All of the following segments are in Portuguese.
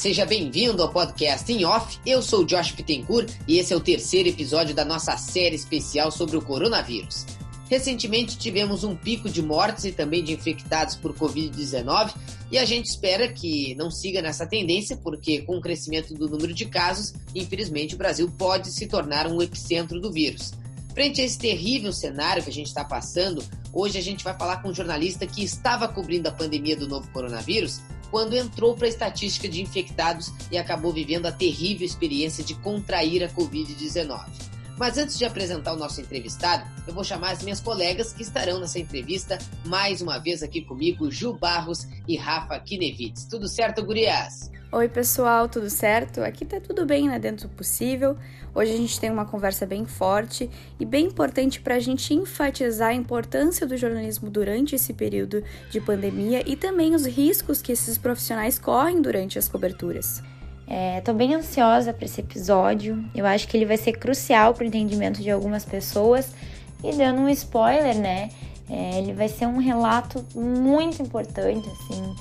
seja bem-vindo ao podcast em off. Eu sou Josh Pittencourt e esse é o terceiro episódio da nossa série especial sobre o coronavírus. Recentemente tivemos um pico de mortes e também de infectados por Covid-19 e a gente espera que não siga nessa tendência, porque com o crescimento do número de casos, infelizmente o Brasil pode se tornar um epicentro do vírus. Frente a esse terrível cenário que a gente está passando, hoje a gente vai falar com um jornalista que estava cobrindo a pandemia do novo coronavírus quando entrou para a estatística de infectados e acabou vivendo a terrível experiência de contrair a Covid-19. Mas antes de apresentar o nosso entrevistado, eu vou chamar as minhas colegas que estarão nessa entrevista mais uma vez aqui comigo, Ju Barros e Rafa Kinevitz. Tudo certo, gurias? Oi, pessoal, tudo certo? Aqui tá tudo bem, né, dentro do possível. Hoje a gente tem uma conversa bem forte e bem importante para a gente enfatizar a importância do jornalismo durante esse período de pandemia e também os riscos que esses profissionais correm durante as coberturas. É, tô bem ansiosa para esse episódio. Eu acho que ele vai ser crucial para o entendimento de algumas pessoas. E dando um spoiler, né? É, ele vai ser um relato muito importante, assim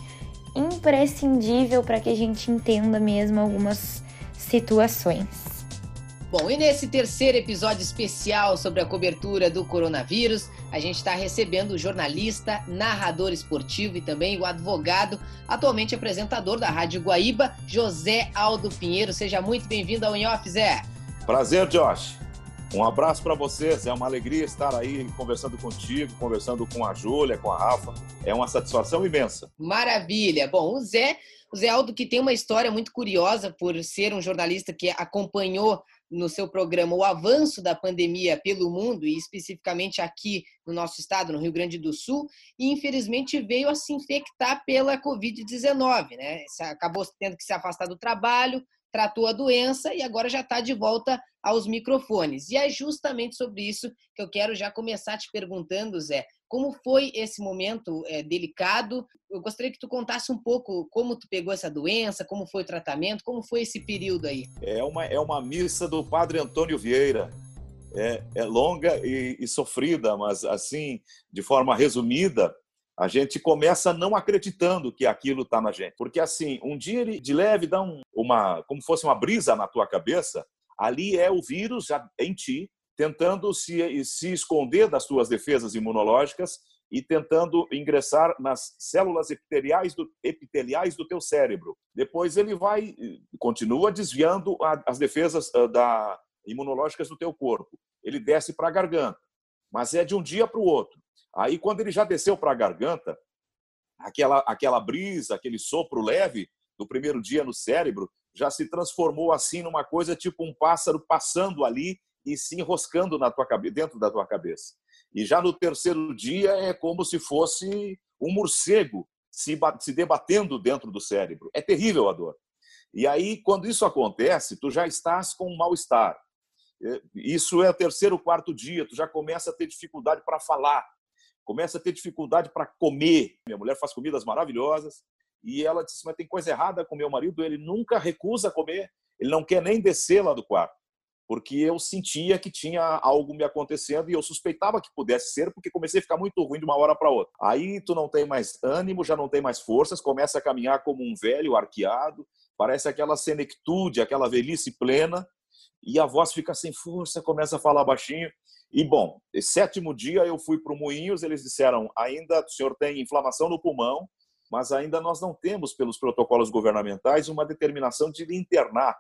imprescindível para que a gente entenda mesmo algumas situações. Bom, e nesse terceiro episódio especial sobre a cobertura do coronavírus, a gente está recebendo o jornalista, narrador esportivo e também o advogado, atualmente apresentador da Rádio Guaíba, José Aldo Pinheiro. Seja muito bem-vindo ao Inhoff, Zé. Prazer, Josh. Um abraço para vocês, é uma alegria estar aí conversando contigo, conversando com a Júlia, com a Rafa. É uma satisfação imensa. Maravilha. Bom, o Zé, o Zé Aldo que tem uma história muito curiosa por ser um jornalista que acompanhou no seu programa o avanço da pandemia pelo mundo e especificamente aqui no nosso estado, no Rio Grande do Sul, e infelizmente veio a se infectar pela Covid-19, né? Acabou tendo que se afastar do trabalho, tratou a doença e agora já está de volta aos microfones. E é justamente sobre isso que eu quero já começar te perguntando, Zé. Como foi esse momento é, delicado? Eu gostaria que tu contasse um pouco como tu pegou essa doença, como foi o tratamento, como foi esse período aí. É uma, é uma missa do Padre Antônio Vieira. É, é longa e, e sofrida, mas assim, de forma resumida, a gente começa não acreditando que aquilo está na gente. Porque assim, um dia ele de leve dá um, uma, como fosse uma brisa na tua cabeça, ali é o vírus já em ti, tentando se, se esconder das tuas defesas imunológicas e tentando ingressar nas células epiteliais do, epiteliais do teu cérebro. Depois ele vai, continua desviando as defesas ah, da, imunológicas do teu corpo. Ele desce para a garganta, mas é de um dia para o outro. Aí, quando ele já desceu para a garganta, aquela, aquela brisa, aquele sopro leve do primeiro dia no cérebro, já se transformou assim numa coisa tipo um pássaro passando ali e se enroscando na tua cabeça, dentro da tua cabeça. E já no terceiro dia é como se fosse um morcego se, se debatendo dentro do cérebro. É terrível a dor. E aí, quando isso acontece, tu já estás com um mal-estar. É, isso é o terceiro, quarto dia, tu já começa a ter dificuldade para falar, começa a ter dificuldade para comer. Minha mulher faz comidas maravilhosas e ela disse: Mas tem coisa errada com meu marido, ele nunca recusa comer, ele não quer nem descer lá do quarto, porque eu sentia que tinha algo me acontecendo e eu suspeitava que pudesse ser, porque comecei a ficar muito ruim de uma hora para outra. Aí tu não tem mais ânimo, já não tem mais forças, começa a caminhar como um velho arqueado, parece aquela senectude, aquela velhice plena, e a voz fica sem força, começa a falar baixinho. E, bom, sétimo dia eu fui para o Moinhos, eles disseram, ainda o senhor tem inflamação no pulmão, mas ainda nós não temos, pelos protocolos governamentais, uma determinação de internar.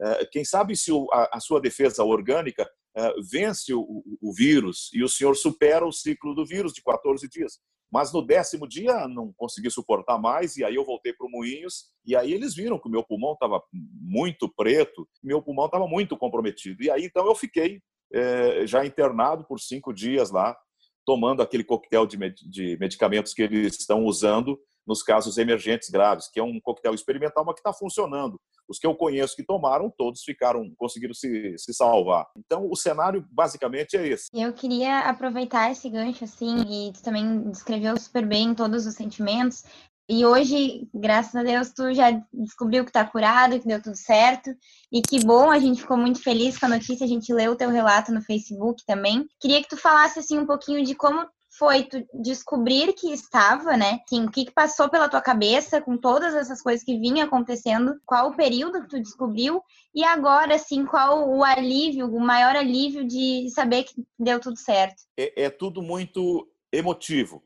É, quem sabe se a sua defesa orgânica é, vence o vírus e o senhor supera o ciclo do vírus de 14 dias. Mas no décimo dia não consegui suportar mais e aí eu voltei para o Moinhos e aí eles viram que o meu pulmão estava muito preto, meu pulmão estava muito comprometido. E aí então eu fiquei é, já internado por cinco dias lá, tomando aquele coquetel de medicamentos que eles estão usando nos casos emergentes graves, que é um coquetel experimental, mas que está funcionando. Os que eu conheço que tomaram, todos ficaram, conseguiram se, se salvar. Então, o cenário basicamente é esse. Eu queria aproveitar esse gancho, assim, e tu também descreveu super bem todos os sentimentos. E hoje, graças a Deus, tu já descobriu que tá curado, que deu tudo certo. E que bom, a gente ficou muito feliz com a notícia, a gente leu o teu relato no Facebook também. Queria que tu falasse assim um pouquinho de como foi tu descobrir que estava, né? Sim, o que, que passou pela tua cabeça com todas essas coisas que vinham acontecendo, qual o período que tu descobriu e agora, assim, qual o alívio, o maior alívio de saber que deu tudo certo? É, é tudo muito emotivo.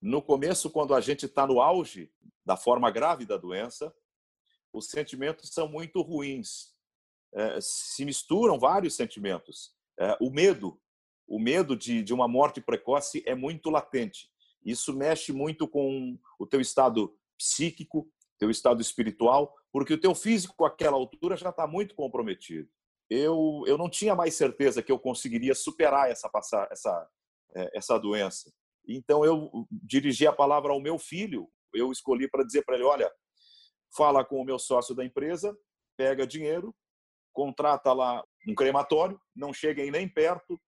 No começo, quando a gente está no auge da forma grave da doença, os sentimentos são muito ruins. É, se misturam vários sentimentos. É, o medo, o medo de, de uma morte precoce é muito latente. Isso mexe muito com o teu estado psíquico, teu estado espiritual, porque o teu físico àquela altura já está muito comprometido. Eu, eu não tinha mais certeza que eu conseguiria superar essa, essa, é, essa doença. Então eu dirigi a palavra ao meu filho, eu escolhi para dizer para ele, olha, fala com o meu sócio da empresa, pega dinheiro, contrata lá um crematório, não cheguem nem perto,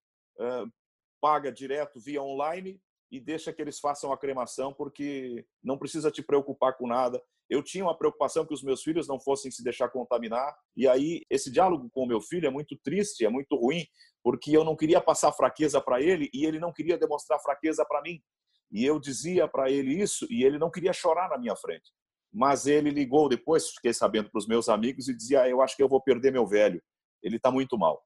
paga direto via online e deixa que eles façam a cremação, porque não precisa te preocupar com nada. Eu tinha uma preocupação que os meus filhos não fossem se deixar contaminar, e aí esse diálogo com o meu filho é muito triste, é muito ruim, porque eu não queria passar fraqueza para ele e ele não queria demonstrar fraqueza para mim. E eu dizia para ele isso e ele não queria chorar na minha frente. Mas ele ligou depois, fiquei sabendo para os meus amigos e dizia: ah, Eu acho que eu vou perder meu velho. Ele está muito mal.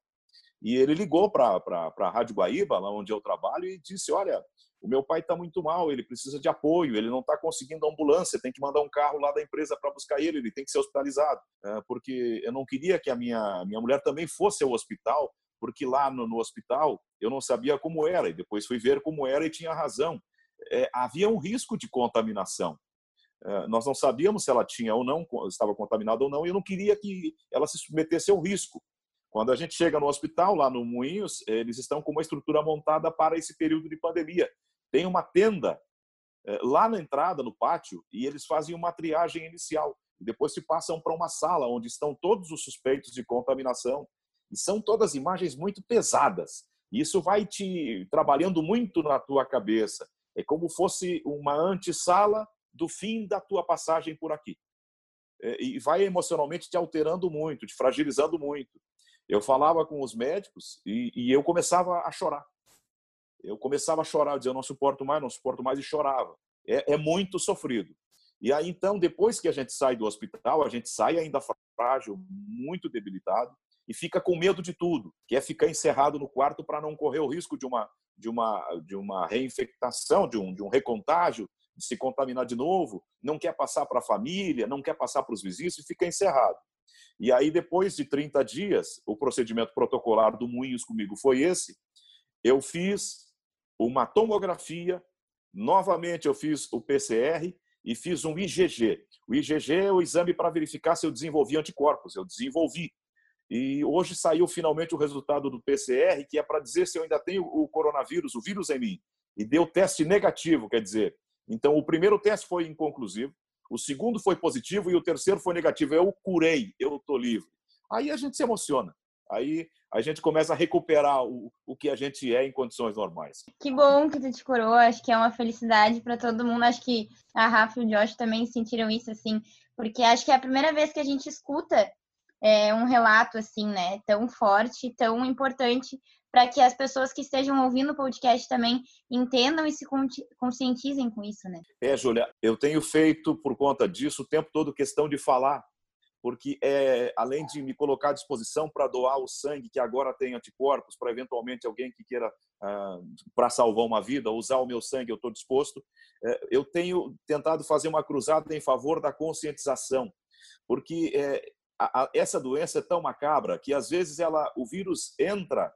E ele ligou para a Rádio Guaíba, lá onde eu trabalho, e disse: Olha, o meu pai está muito mal, ele precisa de apoio, ele não está conseguindo ambulância, tem que mandar um carro lá da empresa para buscar ele, ele tem que ser hospitalizado. É, porque eu não queria que a minha, minha mulher também fosse ao hospital, porque lá no, no hospital eu não sabia como era, e depois fui ver como era e tinha razão. É, havia um risco de contaminação. É, nós não sabíamos se ela tinha ou não, estava contaminada ou não, e eu não queria que ela se submetesse ao risco. Quando a gente chega no hospital, lá no Moinhos, eles estão com uma estrutura montada para esse período de pandemia. Tem uma tenda eh, lá na entrada, no pátio, e eles fazem uma triagem inicial. Depois se passam para uma sala onde estão todos os suspeitos de contaminação. E são todas imagens muito pesadas. Isso vai te trabalhando muito na tua cabeça. É como fosse uma antessala do fim da tua passagem por aqui. Eh, e vai emocionalmente te alterando muito, te fragilizando muito. Eu falava com os médicos e, e eu começava a chorar. Eu começava a chorar, dizia, eu não suporto mais, não suporto mais, e chorava. É, é, muito sofrido. E aí, então, depois que a gente sai do hospital, a gente sai ainda frágil, muito debilitado, e fica com medo de tudo, que é ficar encerrado no quarto para não correr o risco de uma, de uma, de uma reinfectação, de um, de um recontágio, de se contaminar de novo, não quer passar para a família, não quer passar para os vizinhos e fica encerrado. E aí, depois de 30 dias, o procedimento protocolar do Moinhos comigo foi esse. Eu fiz uma tomografia, novamente eu fiz o PCR e fiz um IgG. O IgG é o exame para verificar se eu desenvolvi anticorpos. Eu desenvolvi. E hoje saiu finalmente o resultado do PCR, que é para dizer se eu ainda tenho o coronavírus, o vírus em mim. E deu teste negativo, quer dizer. Então, o primeiro teste foi inconclusivo o segundo foi positivo e o terceiro foi negativo. Eu curei, eu estou livre. Aí a gente se emociona. Aí a gente começa a recuperar o, o que a gente é em condições normais. Que bom que tu te curou. Acho que é uma felicidade para todo mundo. Acho que a Rafa e o Josh também sentiram isso, assim, porque acho que é a primeira vez que a gente escuta é, um relato assim, né, tão forte, tão importante para que as pessoas que estejam ouvindo o podcast também entendam e se conscientizem com isso, né? É, Júlia, eu tenho feito por conta disso o tempo todo questão de falar, porque é, além de me colocar à disposição para doar o sangue que agora tem anticorpos para eventualmente alguém que queira ah, para salvar uma vida usar o meu sangue, eu estou disposto. É, eu tenho tentado fazer uma cruzada em favor da conscientização, porque é, essa doença é tão macabra que às vezes ela, o vírus entra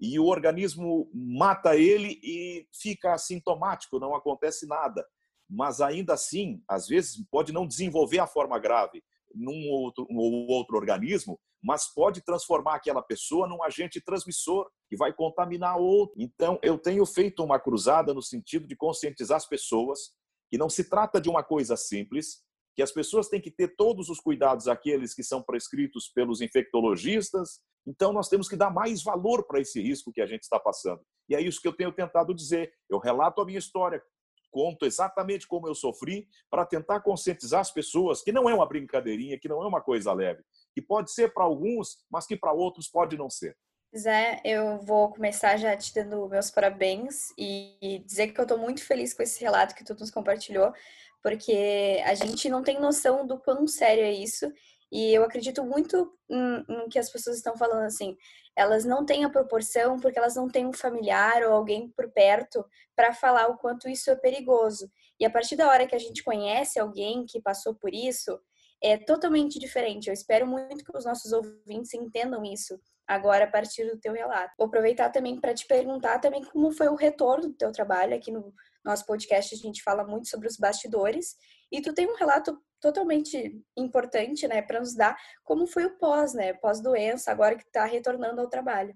e o organismo mata ele e fica assintomático, não acontece nada. Mas ainda assim, às vezes pode não desenvolver a forma grave num outro, um outro organismo, mas pode transformar aquela pessoa num agente transmissor que vai contaminar outro. Então, eu tenho feito uma cruzada no sentido de conscientizar as pessoas que não se trata de uma coisa simples, que as pessoas têm que ter todos os cuidados aqueles que são prescritos pelos infectologistas. Então, nós temos que dar mais valor para esse risco que a gente está passando. E é isso que eu tenho tentado dizer. Eu relato a minha história, conto exatamente como eu sofri, para tentar conscientizar as pessoas que não é uma brincadeirinha, que não é uma coisa leve, que pode ser para alguns, mas que para outros pode não ser. Zé, eu vou começar já te dando meus parabéns e dizer que eu estou muito feliz com esse relato que tu nos compartilhou, porque a gente não tem noção do quão sério é isso. E eu acredito muito no que as pessoas estão falando assim. Elas não têm a proporção porque elas não têm um familiar ou alguém por perto para falar o quanto isso é perigoso. E a partir da hora que a gente conhece alguém que passou por isso, é totalmente diferente. Eu espero muito que os nossos ouvintes entendam isso agora a partir do teu relato. Vou aproveitar também para te perguntar também como foi o retorno do teu trabalho aqui no nosso podcast. A gente fala muito sobre os bastidores e tu tem um relato totalmente importante, né, para nos dar como foi o pós, né, pós-doença, agora que está retornando ao trabalho.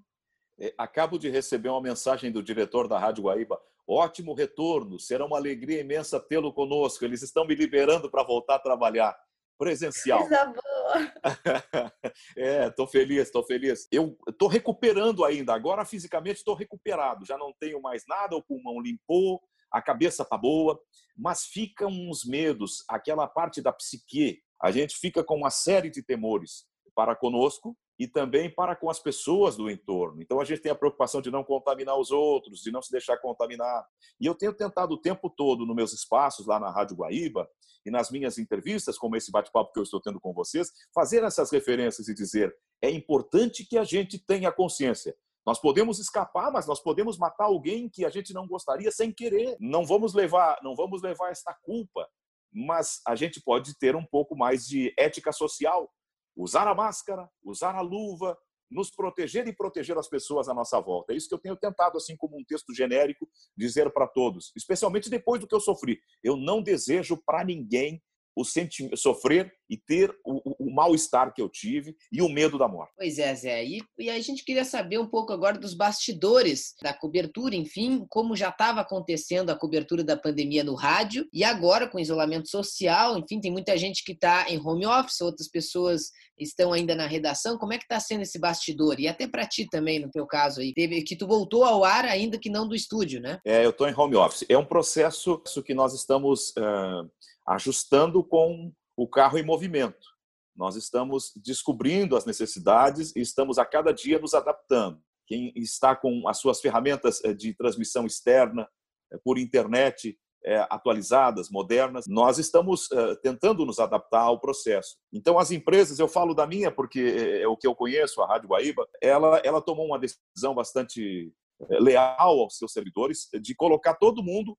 É, acabo de receber uma mensagem do diretor da Rádio Guaíba. Ótimo retorno, será uma alegria imensa tê-lo conosco. Eles estão me liberando para voltar a trabalhar presencial. Coisa boa. é, estou feliz, estou feliz. Eu estou recuperando ainda. Agora, fisicamente, estou recuperado. Já não tenho mais nada, o pulmão limpou, a cabeça está boa, mas ficam uns medos, aquela parte da psique. A gente fica com uma série de temores para conosco e também para com as pessoas do entorno. Então a gente tem a preocupação de não contaminar os outros, de não se deixar contaminar. E eu tenho tentado o tempo todo nos meus espaços lá na Rádio Guaíba e nas minhas entrevistas, como esse bate-papo que eu estou tendo com vocês, fazer essas referências e dizer: é importante que a gente tenha consciência nós podemos escapar, mas nós podemos matar alguém que a gente não gostaria sem querer. Não vamos levar, não vamos levar esta culpa, mas a gente pode ter um pouco mais de ética social, usar a máscara, usar a luva, nos proteger e proteger as pessoas à nossa volta. É isso que eu tenho tentado, assim como um texto genérico, dizer para todos, especialmente depois do que eu sofri. Eu não desejo para ninguém o sentimento, sofrer e ter o, o, o mal-estar que eu tive e o medo da morte. Pois é, Zé. E, e a gente queria saber um pouco agora dos bastidores da cobertura, enfim, como já estava acontecendo a cobertura da pandemia no rádio e agora com isolamento social, enfim, tem muita gente que está em home office, outras pessoas estão ainda na redação. Como é que está sendo esse bastidor? E até para ti também, no teu caso aí, teve que tu voltou ao ar ainda que não do estúdio, né? É, eu estou em home office. É um processo que nós estamos uh ajustando com o carro em movimento. Nós estamos descobrindo as necessidades e estamos a cada dia nos adaptando. Quem está com as suas ferramentas eh, de transmissão externa eh, por internet eh, atualizadas, modernas, nós estamos tentando nos adaptar ao processo. Então, as empresas, eu falo da minha porque é o que eu conheço, a Rádio Guaíba, ela, ela tomou uma decisão bastante leal aos seus servidores de colocar todo mundo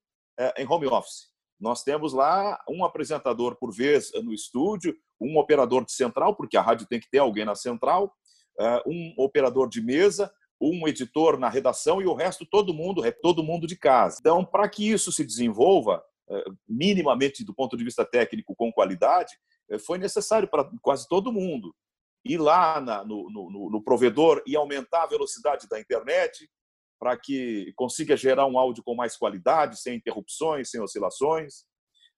em home office. Nós temos lá um apresentador por vez no estúdio, um operador de central, porque a rádio tem que ter alguém na central, eh, um operador de mesa, um editor na redação e o resto todo mundo, é todo mundo de casa. Então, para que isso se desenvolva eh, minimamente do ponto de vista técnico com qualidade, eh, foi necessário para quase todo mundo ir lá no, no, no provedor e aumentar a velocidade da internet, para que consiga gerar um áudio com mais qualidade, sem interrupções, sem oscilações,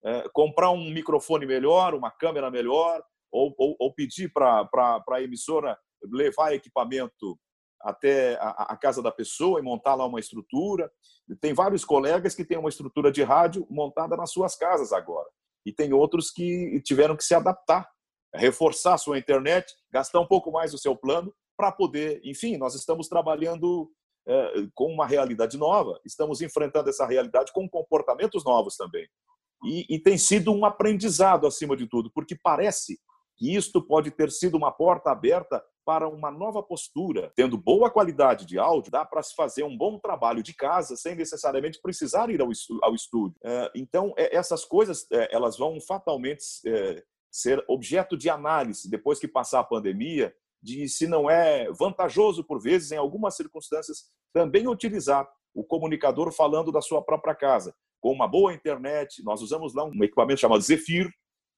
é, comprar um microfone melhor, uma câmera melhor, ou, ou, ou pedir para a emissora levar equipamento até a, a, casa da pessoa e montar lá uma estrutura. Tem vários colegas que têm uma estrutura de rádio montada nas suas casas agora. E tem outros que tiveram que se adaptar, reforçar sua internet, gastar um pouco mais o seu plano para poder. Enfim, nós estamos trabalhando com uma realidade nova, estamos enfrentando essa realidade com comportamentos novos também. E, e tem sido um aprendizado, acima de tudo, porque parece que isto pode ter sido uma porta aberta para uma nova postura. Tendo boa qualidade de áudio, dá para se fazer um bom trabalho de casa sem necessariamente precisar ir ao estúdio. É, então, é, essas coisas elas vão fatalmente ser objeto de análise depois que passar a pandemia de se não é vantajoso, por vezes, em algumas circunstâncias, também utilizar o comunicador falando da sua própria casa. Com uma boa internet, nós usamos lá um equipamento chamado Zephyr,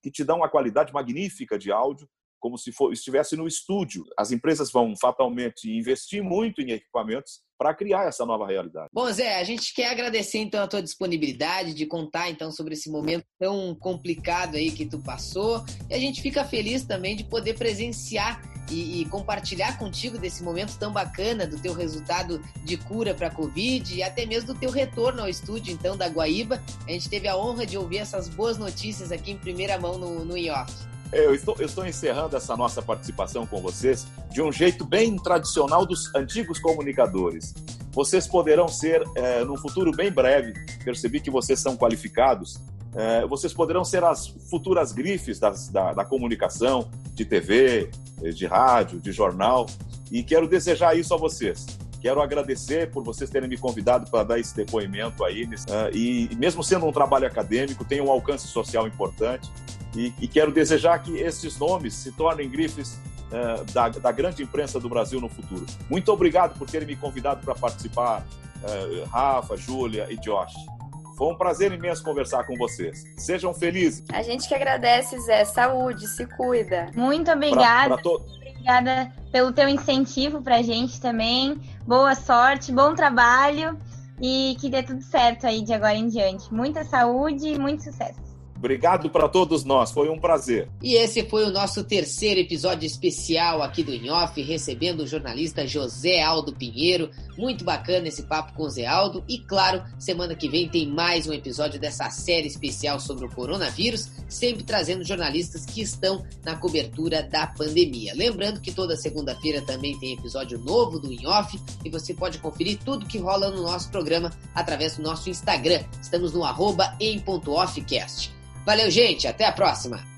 que te dá uma qualidade magnífica de áudio, como se for, estivesse no estúdio. As empresas vão fatalmente investir muito em equipamentos para criar essa nova realidade. Bom, Zé, a gente quer agradecer então a tua disponibilidade de contar então sobre esse momento tão complicado aí que tu passou. E a gente fica feliz também de poder presenciar e, e, compartilhar contigo desse momento tão bacana do teu resultado de cura para a Covid e até mesmo do teu retorno ao estúdio, então, da Guaíba. A gente teve a honra de ouvir essas boas notícias aqui em primeira mão no, no IOF. Eu estou, eu estou encerrando essa nossa participação com vocês de um jeito bem tradicional dos antigos comunicadores. Vocês poderão ser, é, num futuro bem breve, percebi que vocês são qualificados, é, vocês poderão ser as futuras grifes das, da, da comunicação, de TV, de rádio, de jornal, e quero desejar isso a vocês. Quero agradecer por vocês terem me convidado para dar esse depoimento aí. Uh, e mesmo sendo um trabalho acadêmico, tem um alcance social importante. E, quero desejar que esses nomes se tornem grifes uh, da, grande imprensa do Brasil no futuro. Muito obrigado por terem me convidado para participar, uh, Rafa, Júlia e Josh. Foi um prazer imenso conversar com vocês. Sejam felizes. A gente que agradece, Zé. Saúde, se cuida. Muito obrigada. Pra, pra to... Obrigada pelo teu incentivo pra gente também. Boa sorte, bom trabalho e que dê tudo certo aí de agora em diante. Muita saúde e muito sucesso. Obrigado para todos nós, foi um prazer. E esse foi o nosso terceiro episódio especial aqui do Em Off, recebendo o jornalista José Aldo Pinheiro. Muito bacana esse papo com o Zé Aldo. E claro, semana que vem tem mais um episódio dessa série especial sobre o coronavírus, sempre trazendo jornalistas que estão na cobertura da pandemia. Lembrando que toda segunda-feira também tem episódio novo do Em Off e você pode conferir tudo que rola no nosso programa através do nosso Instagram. Estamos no em.offcast. Valeu, gente. Até a próxima.